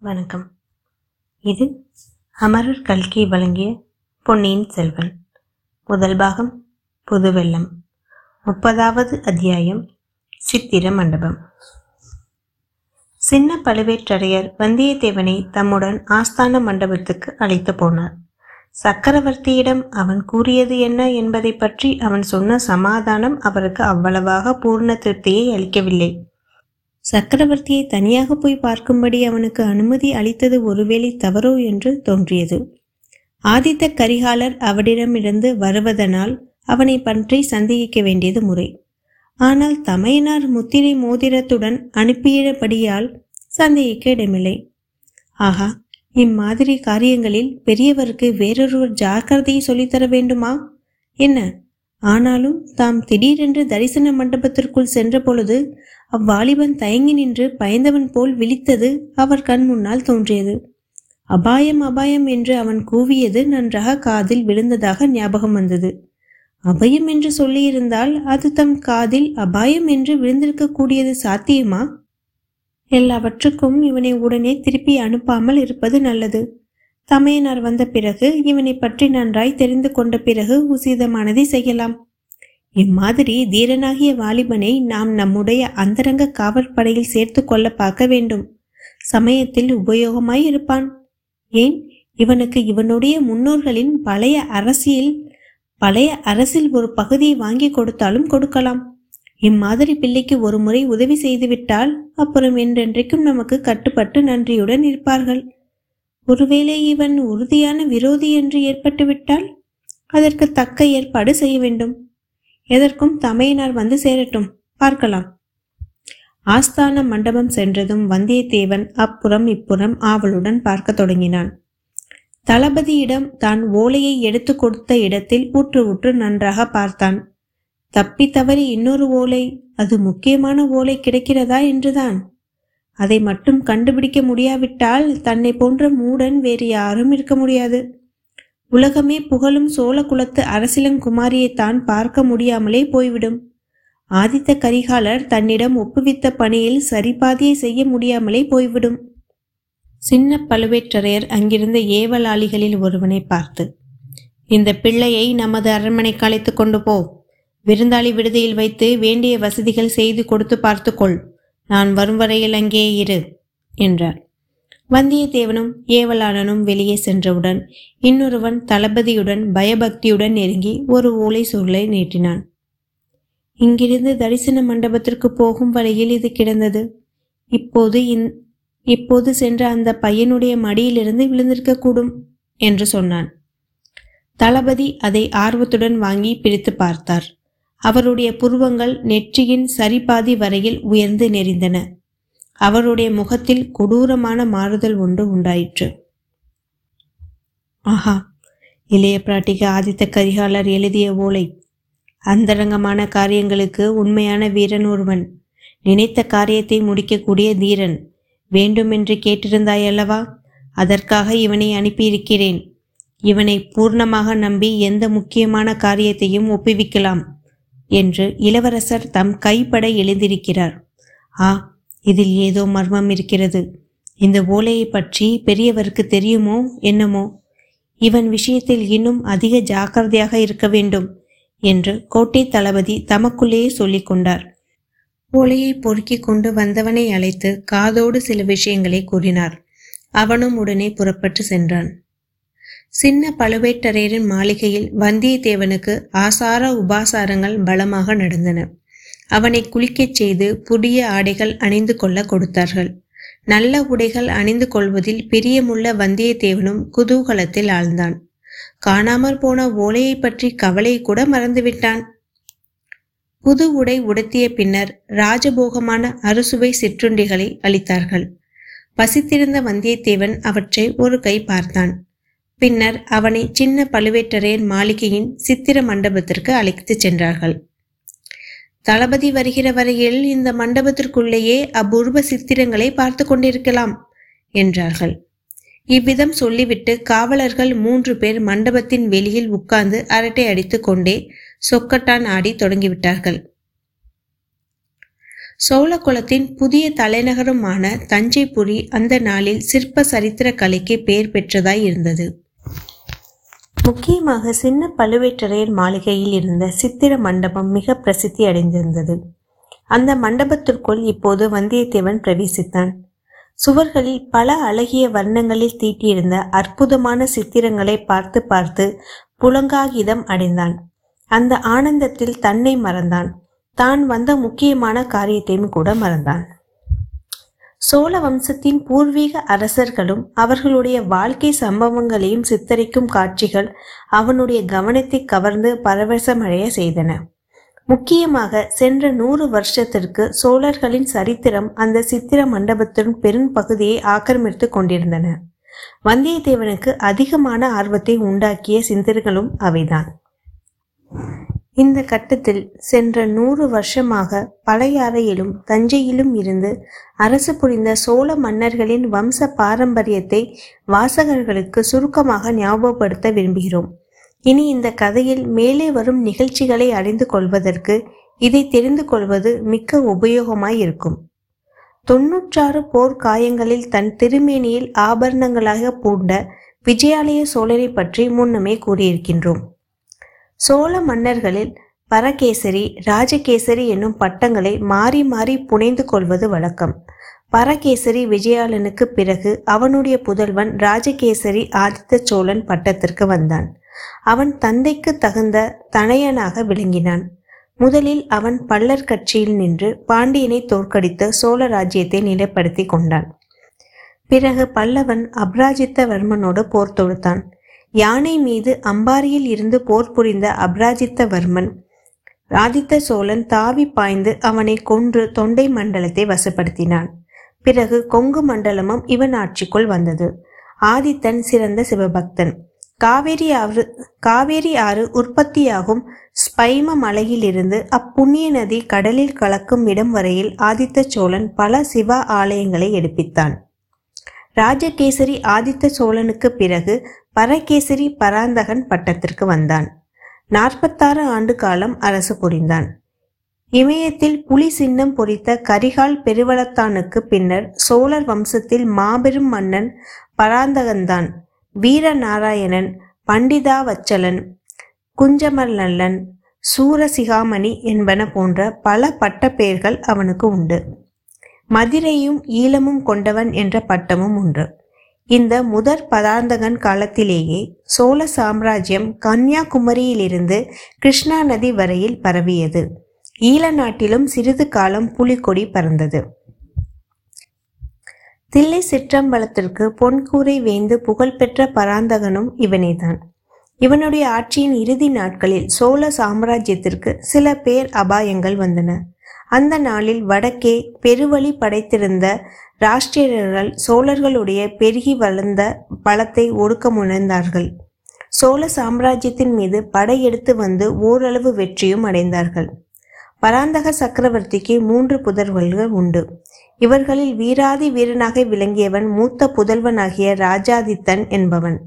வணக்கம். இது அமரர் கல்கி வழங்கிய பொன்னியின் செல்வன். முதல் பாகம் புதுவெள்ளம். முப்பதாவது அத்தியாயம் சித்திர மண்டபம். சின்ன பழுவேற்றரையர் வந்தியத்தேவனை தம்முடன் ஆஸ்தான மண்டபத்துக்கு அழைத்து போனார். சக்கரவர்த்தியிடம் அவன் கூறியது என்ன என்பதை பற்றி அவன் சொன்ன சமாதானம் அவருக்கு அவ்வளவாக பூர்ண திருப்தியை அளிக்கவில்லை. சக்கரவர்த்தியை தனியாக போய் பார்க்கும்படி அவனுக்கு அனுமதி அளித்தது ஒருவேளை தவறோ என்று தோன்றியது. ஆதித்த கரிகாலர் அவனிடமிருந்து வருவதனால் அவனை பற்றி சந்தேகிக்க வேண்டியது முறை. ஆனால் தமையனார் முத்திரை மோதிரத்துடன் அனுப்பியபடியால் சந்தேகிக்க இடமில்லை. ஆஹா இம்மாதிரி காரியங்களில் பெரியவருக்கு வேறொருவர் ஜாக்கிரதையை சொல்லித்தர வேண்டுமா? என்ன? ஆனாலும் தாம் திடீரென்று தரிசன மண்டபத்திற்குள் சென்ற பொழுது அவ்வாலிபன் தயங்கி நின்று பயந்தவன் போல் விழித்தது அவர் கண் முன்னால் தோன்றியது. அபாயம் அபாயம் என்று அவன் கூவியது நன்றாக காதில் விழுந்ததாக ஞாபகம் வந்தது. அபயம் என்று சொல்லியிருந்தால் அது தம் காதில் அபாயம் என்று விழுந்திருக்கக்கூடியது சாத்தியமா? எல்லாவற்றுக்கும் இவனை உடனே திருப்பி அனுப்பாமல் இருப்பது நல்லது. தமையனார் வந்த பிறகு இவனை பற்றி நன்றாய் தெரிந்து கொண்ட பிறகு உசிதமானதை செய்யலாம். இம்மாதிரி தீரனாகிய வாலிபனை நாம் நம்முடைய அந்தரங்க காவற்படையில் சேர்த்து கொள்ள பார்க்க வேண்டும். சமயத்தில் உபயோகமாய் இருப்பான். ஏன்? இவனுக்கு இவனுடைய முன்னோர்களின் பழைய அரசியல் பழைய அரசில் ஒரு பகுதியை வாங்கி கொடுத்தாலும் கொடுக்கலாம். இம்மாதிரி பிள்ளைக்கு ஒரு முறை உதவி செய்துவிட்டால் அப்புறம் என்றென்றைக்கும் நமக்கு கட்டுப்பட்டு நன்றியுடன் இருப்பார்கள். ஒருவேளை இவன் உறுதியான விரோதி என்று ஏற்பட்டுவிட்டால் அதற்கு தக்க ஏற்பாடு செய்ய வேண்டும். எதற்கும் தமையனார் வந்து சேரட்டும். பார்க்கலாம். ஆஸ்தான மண்டபம் சென்றதும் வந்தியத்தேவன் அப்புறம் இப்புறம் ஆவலுடன் பார்க்க தொடங்கினான். தளபதியிடம் தான் ஓலையை எடுத்து கொடுத்த இடத்தில் ஊற்று ஊற்று நன்றாக பார்த்தான். தப்பி தவறி இன்னொரு ஓலை அது முக்கியமான ஓலை கிடைக்கிறதா என்றுதான். அதை மட்டும் கண்டுபிடிக்க முடியாவிட்டால் தன்னை போன்ற மூடன் வேறு யாரும் இருக்க முடியாது. உலகமே புகழும் சோழகுலத்து அரசிலங்குமாரியை தான் பார்க்க முடியாமலே போய்விடும். ஆதித்த கரிகாலர் தன்னிடம் ஒப்புவித்த பணியில் சரிபாதியை செய்ய முடியாமலே போய்விடும். சின்ன பழுவேற்றரையர் அங்கிருந்த ஏவலாளிகளில் ஒருவனை பார்த்து இந்த பிள்ளையை நமது அரண்மனைக்கு அழைத்து கொண்டு போ. விருந்தாளி விடுதியில் வைத்து வேண்டிய வசதிகள் செய்து கொடுத்து பார்த்துக்கொள். நான் வரும் வரையில் அங்கே இரு என்றார். வந்தியத்தேவனும் ஏவலாளனும் வெளியே சென்றவுடன் இன்னொருவன் தளபதியுடன் பயபக்தியுடன் நெருங்கி ஒரு ஓலை சுருளை நீட்டினான். இங்கிருந்து தரிசன மண்டபத்திற்கு போகும் வழியில் இது கிடந்தது. இப்போது இந் இப்போது சென்ற அந்த பையனுடைய மடியிலிருந்து விழுந்திருக்கக்கூடும் என்று சொன்னான். தளபதி அதை ஆர்வத்துடன் வாங்கி பிரித்து பார்த்தார். அவருடைய புருவங்கள் நெற்றியின் சரிபாதி வரையில் உயர்ந்து நெறிந்தன அவருடைய முகத்தில் கொடூரமான மாறுதல் ஒன்று உண்டாயிற்று. ஆஹா! இளைய பிராட்டிக்கு ஆதித்த கரிகாலர் எழுதிய ஓலை. அந்தரங்கமான காரியங்களுக்கு உண்மையான வீரன் ஒருவன். நினைத்த காரியத்தை முடிக்கக்கூடிய தீரன். வேண்டுமென்று கேட்டிருந்தாயல்லவா? அதற்காக இவனை அனுப்பியிருக்கிறேன். இவனை பூர்ணமாக நம்பி எந்த முக்கியமான காரியத்தையும் ஒப்புவிக்கலாம் என்று இளவரசர் தம் கைப்பட எழுந்திருக்கிறார். ஆ! இதில் ஏதோ மர்மம் இருக்கிறது. இந்த ஓலையை பற்றி பெரியவருக்கு தெரியுமோ என்னமோ? இவன் விஷயத்தில் இன்னும் அதிக ஜாக்கிரதையாக இருக்க வேண்டும் என்று கோட்டை தளபதி தமக்குள்ளேயே சொல்லிக் கொண்டார். ஓலையை பொறுக்கி கொண்டு வந்தவனை அழைத்து காதோடு சில விஷயங்களை கூறினார். அவனும் உடனே புறப்பட்டு சென்றான். சின்ன பழுவேட்டரையரின் மாளிகையில் வந்தியத்தேவனுக்கு ஆசார உபாசாரங்கள் பலமாக நடந்தன. அவனை குளிக்கச் செய்து புதிய ஆடைகள் அணிந்து கொள்ள கொடுத்தார்கள். நல்ல உடைகள் அணிந்து கொள்வதில் பிரியமுள்ள வந்தியத்தேவனும் குதூகலத்தில் ஆழ்ந்தான். காணாமற் போன ஓலையை பற்றி கவலை கூட மறந்துவிட்டான். புது உடை உடுத்திய பின்னர் ராஜபோகமான அறுசுவை சிற்றுண்டிகளை அளித்தார்கள். பசித்திருந்த வந்தியத்தேவன் அவற்றை ஒரு கை பார்த்தான். பின்னர் அவனை சின்ன பழுவேட்டரையர் மாளிகையின் சித்திர மண்டபத்திற்கு அழைத்துச் சென்றார்கள். தளபதி வருகிற வரையில் இந்த மண்டபத்திற்குள்ளேயே அபூர்வ சித்திரங்களை பார்த்து கொண்டிருக்கலாம் என்றார்கள். இவ்விதம் சொல்லிவிட்டு காவலர்கள் மூன்று பேர் மண்டபத்தின் வெளியில் உட்கார்ந்து அரட்டை அடித்து கொண்டே சொக்கட்டான் ஆடி தொடங்கிவிட்டார்கள். சோழகுலத்தின் புதிய தலைநகரமான தஞ்சைபுரி அந்த நாளில் சிற்ப சரித்திர கலைக்கு பெயர் பெற்றதாய் இருந்தது. முக்கியமாக சின்ன பழுவேட்டரையர் மாளிகையில் இருந்த சித்திர மண்டபம் மிக பிரசித்தி அடைந்திருந்தது. அந்த மண்டபத்திற்குள் இப்போது வந்தியத்தேவன் பிரவேசித்தான். சுவர்களில் பல அழகிய வர்ணங்களில் தீட்டியிருந்த அற்புதமான சித்திரங்களை பார்த்து பார்த்து புலங்காகிதம் அடைந்தான். அந்த ஆனந்தத்தில் தன்னை மறந்தான். தான் வந்த முக்கியமான காரியத்தையும் கூட மறந்தான். சோழ வம்சத்தின் பூர்வீக அரசர்களும் அவர்களுடைய வாழ்க்கை சம்பவங்களையும் சித்தரிக்கும் காட்சிகள் அவனுடைய கவனத்தை கவர்ந்து பரவசமடைய செய்தன. முக்கியமாக சென்ற நூறு வருஷத்திற்கு சோழர்களின் சரித்திரம் அந்த சித்திர மண்டபத்தின் பெரும் பகுதியை ஆக்கிரமித்து கொண்டிருந்தன. வந்தியத்தேவனுக்கு அதிகமான ஆர்வத்தை உண்டாக்கிய சிந்தர்களும் அவைதான். இந்த கட்டத்தில் சென்ற நூறு வருஷமாக பழையாறையிலும் தஞ்சையிலும் இருந்து அரசு புரிந்த சோழ மன்னர்களின் வம்ச பாரம்பரியத்தை வாசகர்களுக்கு சுருக்கமாக ஞாபகப்படுத்த விரும்புகிறோம். இனி இந்த கதையில் மேலே வரும் நிகழ்ச்சிகளை அறிந்து கொள்வதற்கு இதை தெரிந்து கொள்வது மிக்க உபயோகமாய் இருக்கும் தொன்னூற்றாறு போர் காயங்களில் தன் திருமேனியில் ஆபரணங்களாக பூண்ட விஜயாலய சோழரை பற்றி முன்னமே கூறியிருக்கின்றோம். சோழ மன்னர்களில் பரகேசரி ராஜகேசரி என்னும் பட்டங்களை மாறி மாறி புனைந்து கொள்வது வழக்கம். பரகேசரி விஜயாலனுக்கு பிறகு அவனுடைய புதல்வன் ராஜகேசரி ஆதித்த சோழன் பட்டத்திற்கு வந்தான். அவன் தந்தைக்கு தகுந்த தனையனாக விளங்கினான். முதலில் அவன் பல்லர் கட்சியில் நின்று பாண்டியனை தோற்கடித்து சோழ ராஜ்யத்தை நிலைப்படுத்தி கொண்டான். பிறகு பல்லவன் அப்ராஜித்தவர்மனோடு போர் தொடுத்தான். யானை மீது அம்பாரியில் இருந்து போர் புரிந்த அபராஜித்தவர்மன். ஆதித்த சோழன் தாவி பாய்ந்து அவனை கொன்று தொண்டை மண்டலத்தை வசப்படுத்தினான். பிறகு கொங்கு மண்டலமும் இவன் ஆட்சிக்குள் வந்தது. ஆதித்தன் சிறந்த சிவபக்தன். காவேரி ஆறு காவேரி ஆறு உற்பத்தியாகும் ஸ்பைம மலையிலிருந்து அப்புண்ணிய நதி கடலில் கலக்கும் இடம் வரையில் ஆதித்த சோழன் பல சிவ ஆலயங்களை எடுப்பித்தான். ராஜகேசரி ஆதித்த சோழனுக்கு பிறகு பரகேசரி பராந்தகன் பட்டத்திற்கு வந்தான். நாற்பத்தாறு ஆண்டு காலம் அரசு புரிந்தான். இமயத்தில் புலி சின்னம் பொறித்த கரிகால் பெருவளத்தானுக்கு பின்னர் சோழர் வம்சத்தில் மாபெரும் மன்னன் பராந்தகன்தான் வீரநாராயணன் பண்டிதாவச்சலன் குஞ்சமல்லன் சூரசிகாமணி என்பன போன்ற பல பட்டப்பெயர்கள் அவனுக்கு உண்டு. மதிரையும் ஈழமும் கொண்டவன் என்ற பட்டமும் உண்டு. இந்த முதற் பதார்ந்தகன் காலத்திலேயே சோழ சாம்ராஜ்யம் கன்னியாகுமரியிலிருந்து கிருஷ்ணா நதி வரையில் பரவியது. ஈழ நாட்டிலும் சிறிது காலம் புலிக்கொடி பறந்தது. தில்லை சிற்றம்பலத்திற்கு பொன்கூரை வேந்து புகழ்பெற்ற பராந்தகனும் இவனேதான். இவனுடைய ஆட்சியின் இறுதி நாட்களில் சோழ சாம்ராஜ்யத்திற்கு சில பேர் அபாயங்கள் வந்தன. அந்த நாளில் வடக்கே பெருவழி படைத்திருந்த ராஷ்டிரியர்கள் சோழர்களுடைய பெருகி வளர்ந்த பலத்தை ஒடுக்க முனைந்தார்கள். சோழ சாம்ராஜ்யத்தின் மீது படையெடுத்து வந்து ஓரளவு வெற்றியும் அடைந்தார்கள். பராந்தக சக்கரவர்த்திக்கு மூன்று புதல்வர்கள் உண்டு. இவர்களில் வீராதி வீரனாக விளங்கியவன் மூத்த புதல்வனாகிய ராஜாதித்தன் என்பவன்.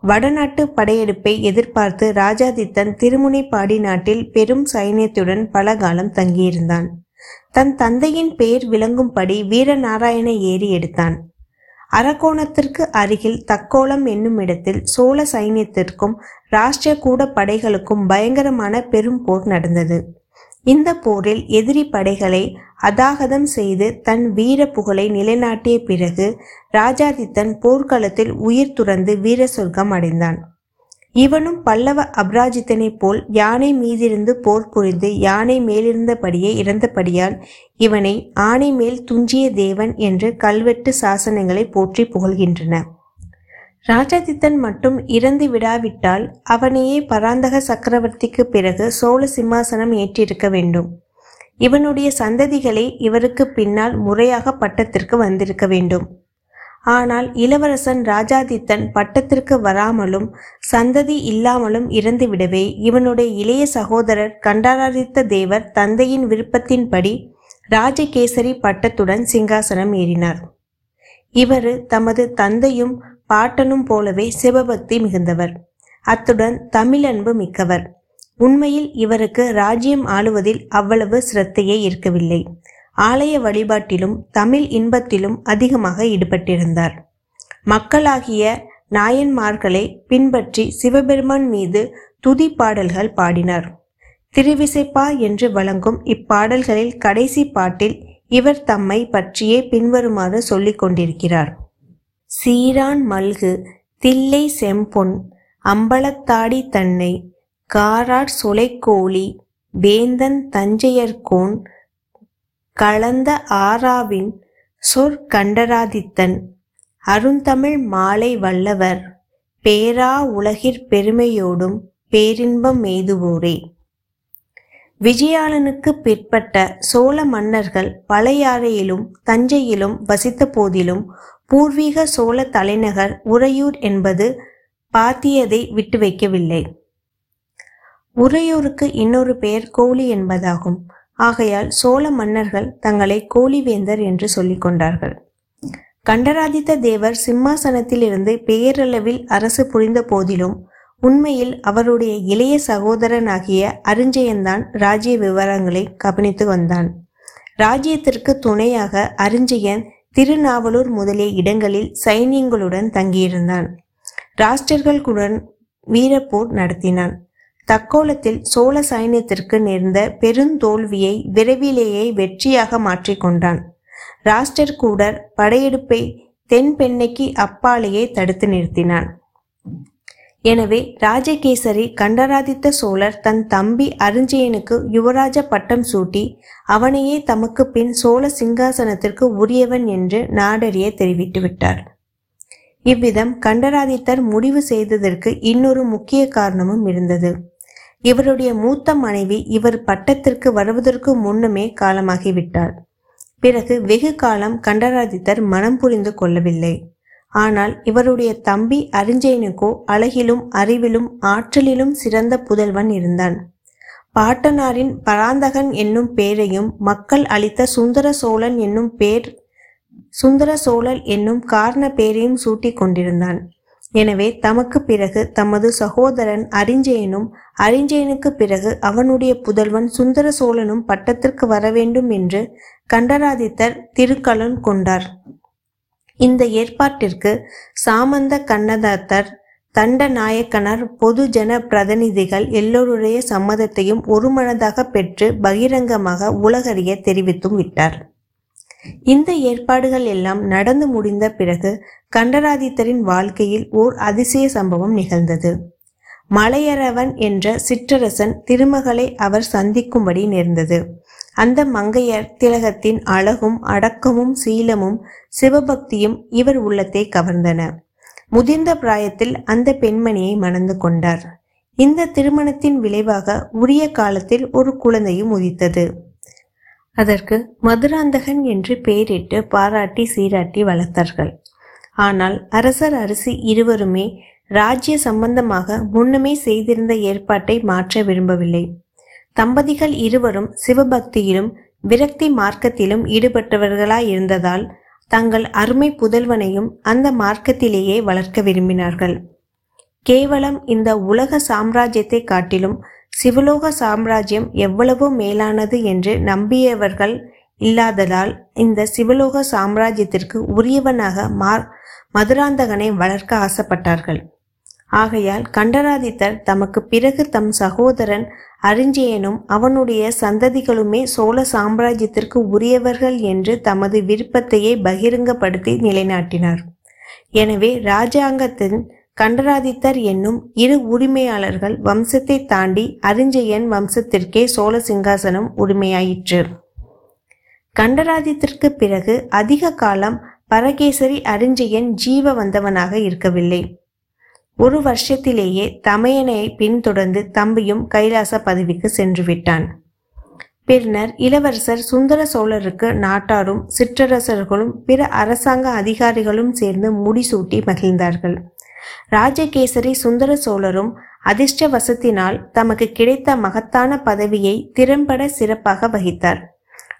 வடநாட்டு படையெடுப்பை எதிர்பார்த்து ராஜாதித்தன் திருமுனைப்பாடி நாட்டில் பெரும் சைன்யத்துடன் பல காலம் தங்கியிருந்தான். தன் தந்தையின் பெயர் விளங்கும்படி வீரநாராயண ஏரி எடுத்தான். அரக்கோணத்திற்கு அருகில் தக்கோலம் என்னும் இடத்தில் சோழ சைன்யத்திற்கும் ராஷ்டிரகூட படைகளுக்கும் பயங்கரமான பெரும் போர் நடந்தது. இந்த போரில் எதிரி படைகளை அதாகதம் செய்து தன் வீர புகழை நிலைநாட்டிய பிறகு ராஜாதித்தன் போர்க்களத்தில் உயிர் துறந்து வீர சொர்க்கம் அடைந்தான். இவனும் பல்லவ அபராஜித்தனைப் போல் யானை மீதிருந்து போர் புரிந்து யானை மேலிருந்தபடியே இறந்தபடியால் இவனை ஆனை மேல் துஞ்சிய தேவன் என்று கல்வெட்டு சாசனங்களை போற்றி புகழ்கின்றன. ராஜாதித்தன் மட்டும் இறந்து விடாவிட்டால் அவனையே பராந்தக சக்கரவர்த்திக்கு பிறகு சோழ சிம்மாசனம் ஏற்றிருக்க வேண்டும். இவனுடைய சந்ததிகளே இவருக்கு பின்னால் முறையாக பட்டத்திற்கு வந்திருக்க வேண்டும். ஆனால் இளவரசன் ராஜாதித்தன் பட்டத்திற்கு வராமலும் சந்ததி இல்லாமலும் இறந்துவிடவே இவனுடைய இளைய சகோதரர் கண்டாராதித்த தேவர் தந்தையின் விருப்பத்தின்படி ராஜகேசரி பட்டத்துடன் சிங்காசனம் ஏறினார். இவர் தமது தந்தையும் பாட்டனும் போலவே சிவபக்தி மிகுந்தவர். அத்துடன் தமிழன்பு மிக்கவர். உண்மையில் இவருக்கு ராஜ்யம் ஆளுவதில் அவ்வளவு சிரத்தையே இருக்கவில்லை ஆலய வழிபாட்டிலும் தமிழ் இன்பத்திலும் அதிகமாக ஈடுபட்டிருந்தார். மக்களாகிய நாயன்மார்களை பின்பற்றி சிவபெருமான் மீது துதி பாடல்கள் பாடினார். திருவிசைப்பா என்று வழங்கும் இப்பாடல்களில் கடைசி பாட்டில் இவர் தம்மை பற்றியே பின்வருமாறு சொல்லிக் கொண்டிருக்கிறார். சீரான் மல்கு தில்லை செம்பொன் அம்பலத்தாடி தன்னை காரார் சுலைக்கோழி வேந்தன் தஞ்சையர்கோன் கலந்த ஆராவின் சொற்கண்டராதித்தன் அருந்தமிழ் மாலை வல்லவர் பேரா உலகிற் பெருமையோடும் பேரின்பம் எய்துவோரே. விஜயாலனுக்கு பிற்பட்ட சோழ மன்னர்கள் பழையாறையிலும் தஞ்சையிலும் வசித்த போதிலும் பூர்வீக சோழ தலைநகர் உறையூர் என்பது பாத்தியதை விட்டு வைக்கவில்லை உறையூருக்கு இன்னொரு பெயர் கோழி என்பதாகும். ஆகையால் சோழ மன்னர்கள் தங்களை கோழிவேந்தர் என்று சொல்லிக் கொண்டார்கள். கண்டராதித்த தேவர் சிம்மாசனத்திலிருந்து பேரளவில் அரசு புரிந்த போதிலும் உண்மையில் அவருடைய இளைய சகோதரனாகிய அரிஞ்சயன்தான் ராஜ்ய விவரங்களை கவனித்து வந்தான். ராஜ்யத்திற்கு துணையாக அருஞ்சயன் திருநாவலூர் முதலிய இடங்களில் சைனியங்களுடன் தங்கியிருந்தான். ராஷ்டர்களுடன் வீரப்போர் நடத்தினான். தக்கோலத்தில் சோழ சைன்யத்திற்கு நேர்ந்த பெருந்தோல்வியை விரைவிலேயே வெற்றியாக மாற்றிக்கொண்டான் ராஷ்டர் கூடர் படையெடுப்பை தென்பெண்ணைக்கு அப்பாலேயே தடுத்து நிறுத்தினான். எனவே ராஜகேசரி கண்டராதித்த சோழர் தன் தம்பி அருஞ்சயனுக்கு யுவராஜ பட்டம் சூட்டி அவனையே தமக்கு பின் சோழ சிங்காசனத்திற்கு உரியவன் என்று நாடறிய தெரிவித்து விட்டார். இவ்விதம் கண்டராதித்தர் முடிவு செய்ததற்கு இன்னொரு முக்கிய காரணமும் இருந்தது. இவருடைய மூத்த மனைவி இவர் பட்டத்திற்கு வருவதற்கு முன்னமே காலமாகிவிட்டார் பிறகு வெகு காலம் கண்டராதித்தர் மனம் புரிந்து கொள்ளவில்லை. ஆனால் இவருடைய தம்பி அரிஞ்சயனுக்கோ அழகிலும் அறிவிலும் ஆற்றலிலும் சிறந்த புதல்வன் இருந்தான். பாட்டனாரின் பராந்தகன் என்னும் பேரையும் மக்கள் அளித்த சுந்தர சோழன் என்னும் பேர் சுந்தர சோழல் என்னும் காரண பேரையும் சூட்டிக் கொண்டிருந்தான். எனவே தமக்கு பிறகு தமது சகோதரன் அரிஞ்சயனும் அரிஞ்சயனுக்கு பிறகு அவனுடைய புதல்வன் சுந்தர சோழனும் பட்டத்திற்கு வர வேண்டும் என்று கண்டராதித்தர் திருக்கலன் கொண்டார். இந்த ஏற்பாட்டிற்கு சாமந்த கண்ணதாத்தர் தண்ட நாயக்கனர் பொது ஜன பிரதிநிதிகள் எல்லோருடைய சம்மதத்தையும் ஒருமனதாக பெற்று பகிரங்கமாக உலகறிய தெரிவித்தும் விட்டார். இந்த ஏற்பாடுகள் எல்லாம் நடந்து முடிந்த பிறகு கண்டராதித்தரின் வாழ்க்கையில் ஓர் அதிசய சம்பவம் நிகழ்ந்தது. மலையரவன் என்ற சிற்றரசன் திருமகளை அவர் சந்திக்கும்படி நேர்ந்தது. அந்த மங்கையர் திலகத்தின் அழகும் அடக்கமும் சீலமும் சிவபக்தியும் இவர் உள்ளத்தை கவர்ந்தன. முதிர்ந்த பிராயத்தில் அந்த பெண்மணியை மணந்து கொண்டார். இந்த திருமணத்தின் விளைவாக உரிய காலத்தில் ஒரு குழந்தையும் உதித்தது. அதற்கு மதுராந்தகன் என்று பெயரிட்டு பாராட்டி சீராட்டி வளர்த்தார்கள். ஆனால் அரசர் அரசி இருவருமே ராஜ்ய சம்பந்தமாக முன்னமே செய்திருந்த ஏற்பாட்டை மாற்ற விரும்பவில்லை. தம்பதிகள் இருவரும் சிவபக்தியிலும் விரக்தி மார்க்கத்திலும் ஈடுபட்டவர்களாய் இருந்ததால் தங்கள் அருமை புதல்வனையும் அந்த மார்க்கத்திலேயே வளர்க்க விரும்பினார்கள். கேவலம் இந்த உலக சாம்ராஜ்யத்தை காட்டிலும் சிவலோக சாம்ராஜ்யம் எவ்வளவோ மேலானது என்று நம்பியவர்கள் இல்லாததால் இந்த சிவலோக சாம்ராஜ்யத்திற்கு உரியவனாக மார் மதுராந்தகனை வளர்க்க ஆசைப்பட்டார்கள். ஆகையால் கண்டராதித்தர் தமக்கு பிறகு தம் சகோதரன் அரிஞ்சயனும் அவனுடைய சந்ததிகளுமே சோழ சாம்ராஜ்யத்திற்கு உரியவர்கள் என்று தமது விருப்பத்தையே பகிரங்கப்படுத்தி நிலைநாட்டினார். எனவே இராஜாங்கத்தின் கண்டராதித்தர் என்னும் இரு உரிமையாளர்கள் வம்சத்தை தாண்டி அறிஞ்சயன் வம்சத்திற்கே சோழ சிங்காசனம் உரிமையாயிற்று. கண்டராதித்திற்கு பிறகு அதிக காலம் பரகேசரி அறிஞ்சயன் ஜீவ வந்தவனாக இருக்கவில்லை. ஒரு வருஷத்திலேயே தமையனை பின்தொடர்ந்து தம்பியும் கைலாச பதவிக்கு சென்று விட்டான் பின்னர் இளவரசர் சுந்தர சோழருக்கு நாட்டாரும் சிற்றரசர்களும் பிற அரசாங்க அதிகாரிகளும் சேர்ந்து முடிசூட்டி மகிழ்ந்தார்கள். ராஜகேசரி சுந்தர சோழரும் அதிர்ஷ்டவசத்தினால் தமக்கு கிடைத்த மகத்தான பதவியை திறம்பட சிறப்பாக வகித்தார்.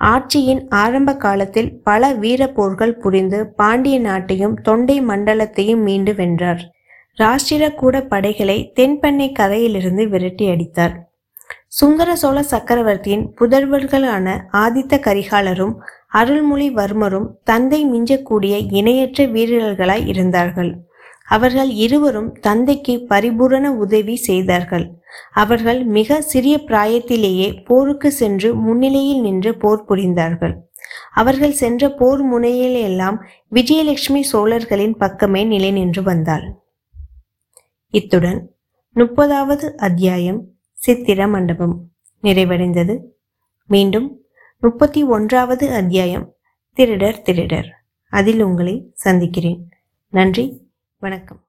ஆட்சியின் ஆரம்ப காலத்தில் பல வீரப்போர்கள் புரிந்து பாண்டிய நாட்டையும் தொண்டை மண்டலத்தையும் மீண்டு வென்றார். ராஷ்டிரக்கூட படைகளை தென்பெண்ணை கரையிலிருந்து விரட்டி அடித்தார். சுந்தர சோழ சக்கரவர்த்தியின் புதல்வர்களான ஆதித்த கரிகாலரும் அருள்மொழிவர்மரும் தந்தை மிஞ்சக்கூடிய இணையற்ற வீரர்களாய் இருந்தார்கள். அவர்கள் இருவரும் தந்தைக்கு பரிபூரண உதவி செய்தார்கள். அவர்கள் மிக சிறிய பிராயத்திலேயே போருக்கு சென்று முன்னிலையில் நின்று போர் புரிந்தார்கள். அவர்கள் சென்ற போர் முனையிலெல்லாம் விஜயலட்சுமி சோழர்களின் பக்கமே நிலை நின்று வந்தாள். இத்துடன் முப்பதாவது அத்தியாயம் சித்திர மண்டபம் நிறைவடைந்தது. மீண்டும் முப்பத்தி ஒன்றாவது அத்தியாயம் திருடர் திருடர். அதில் உங்களை சந்திக்கிறேன். நன்றி. வணக்கம்.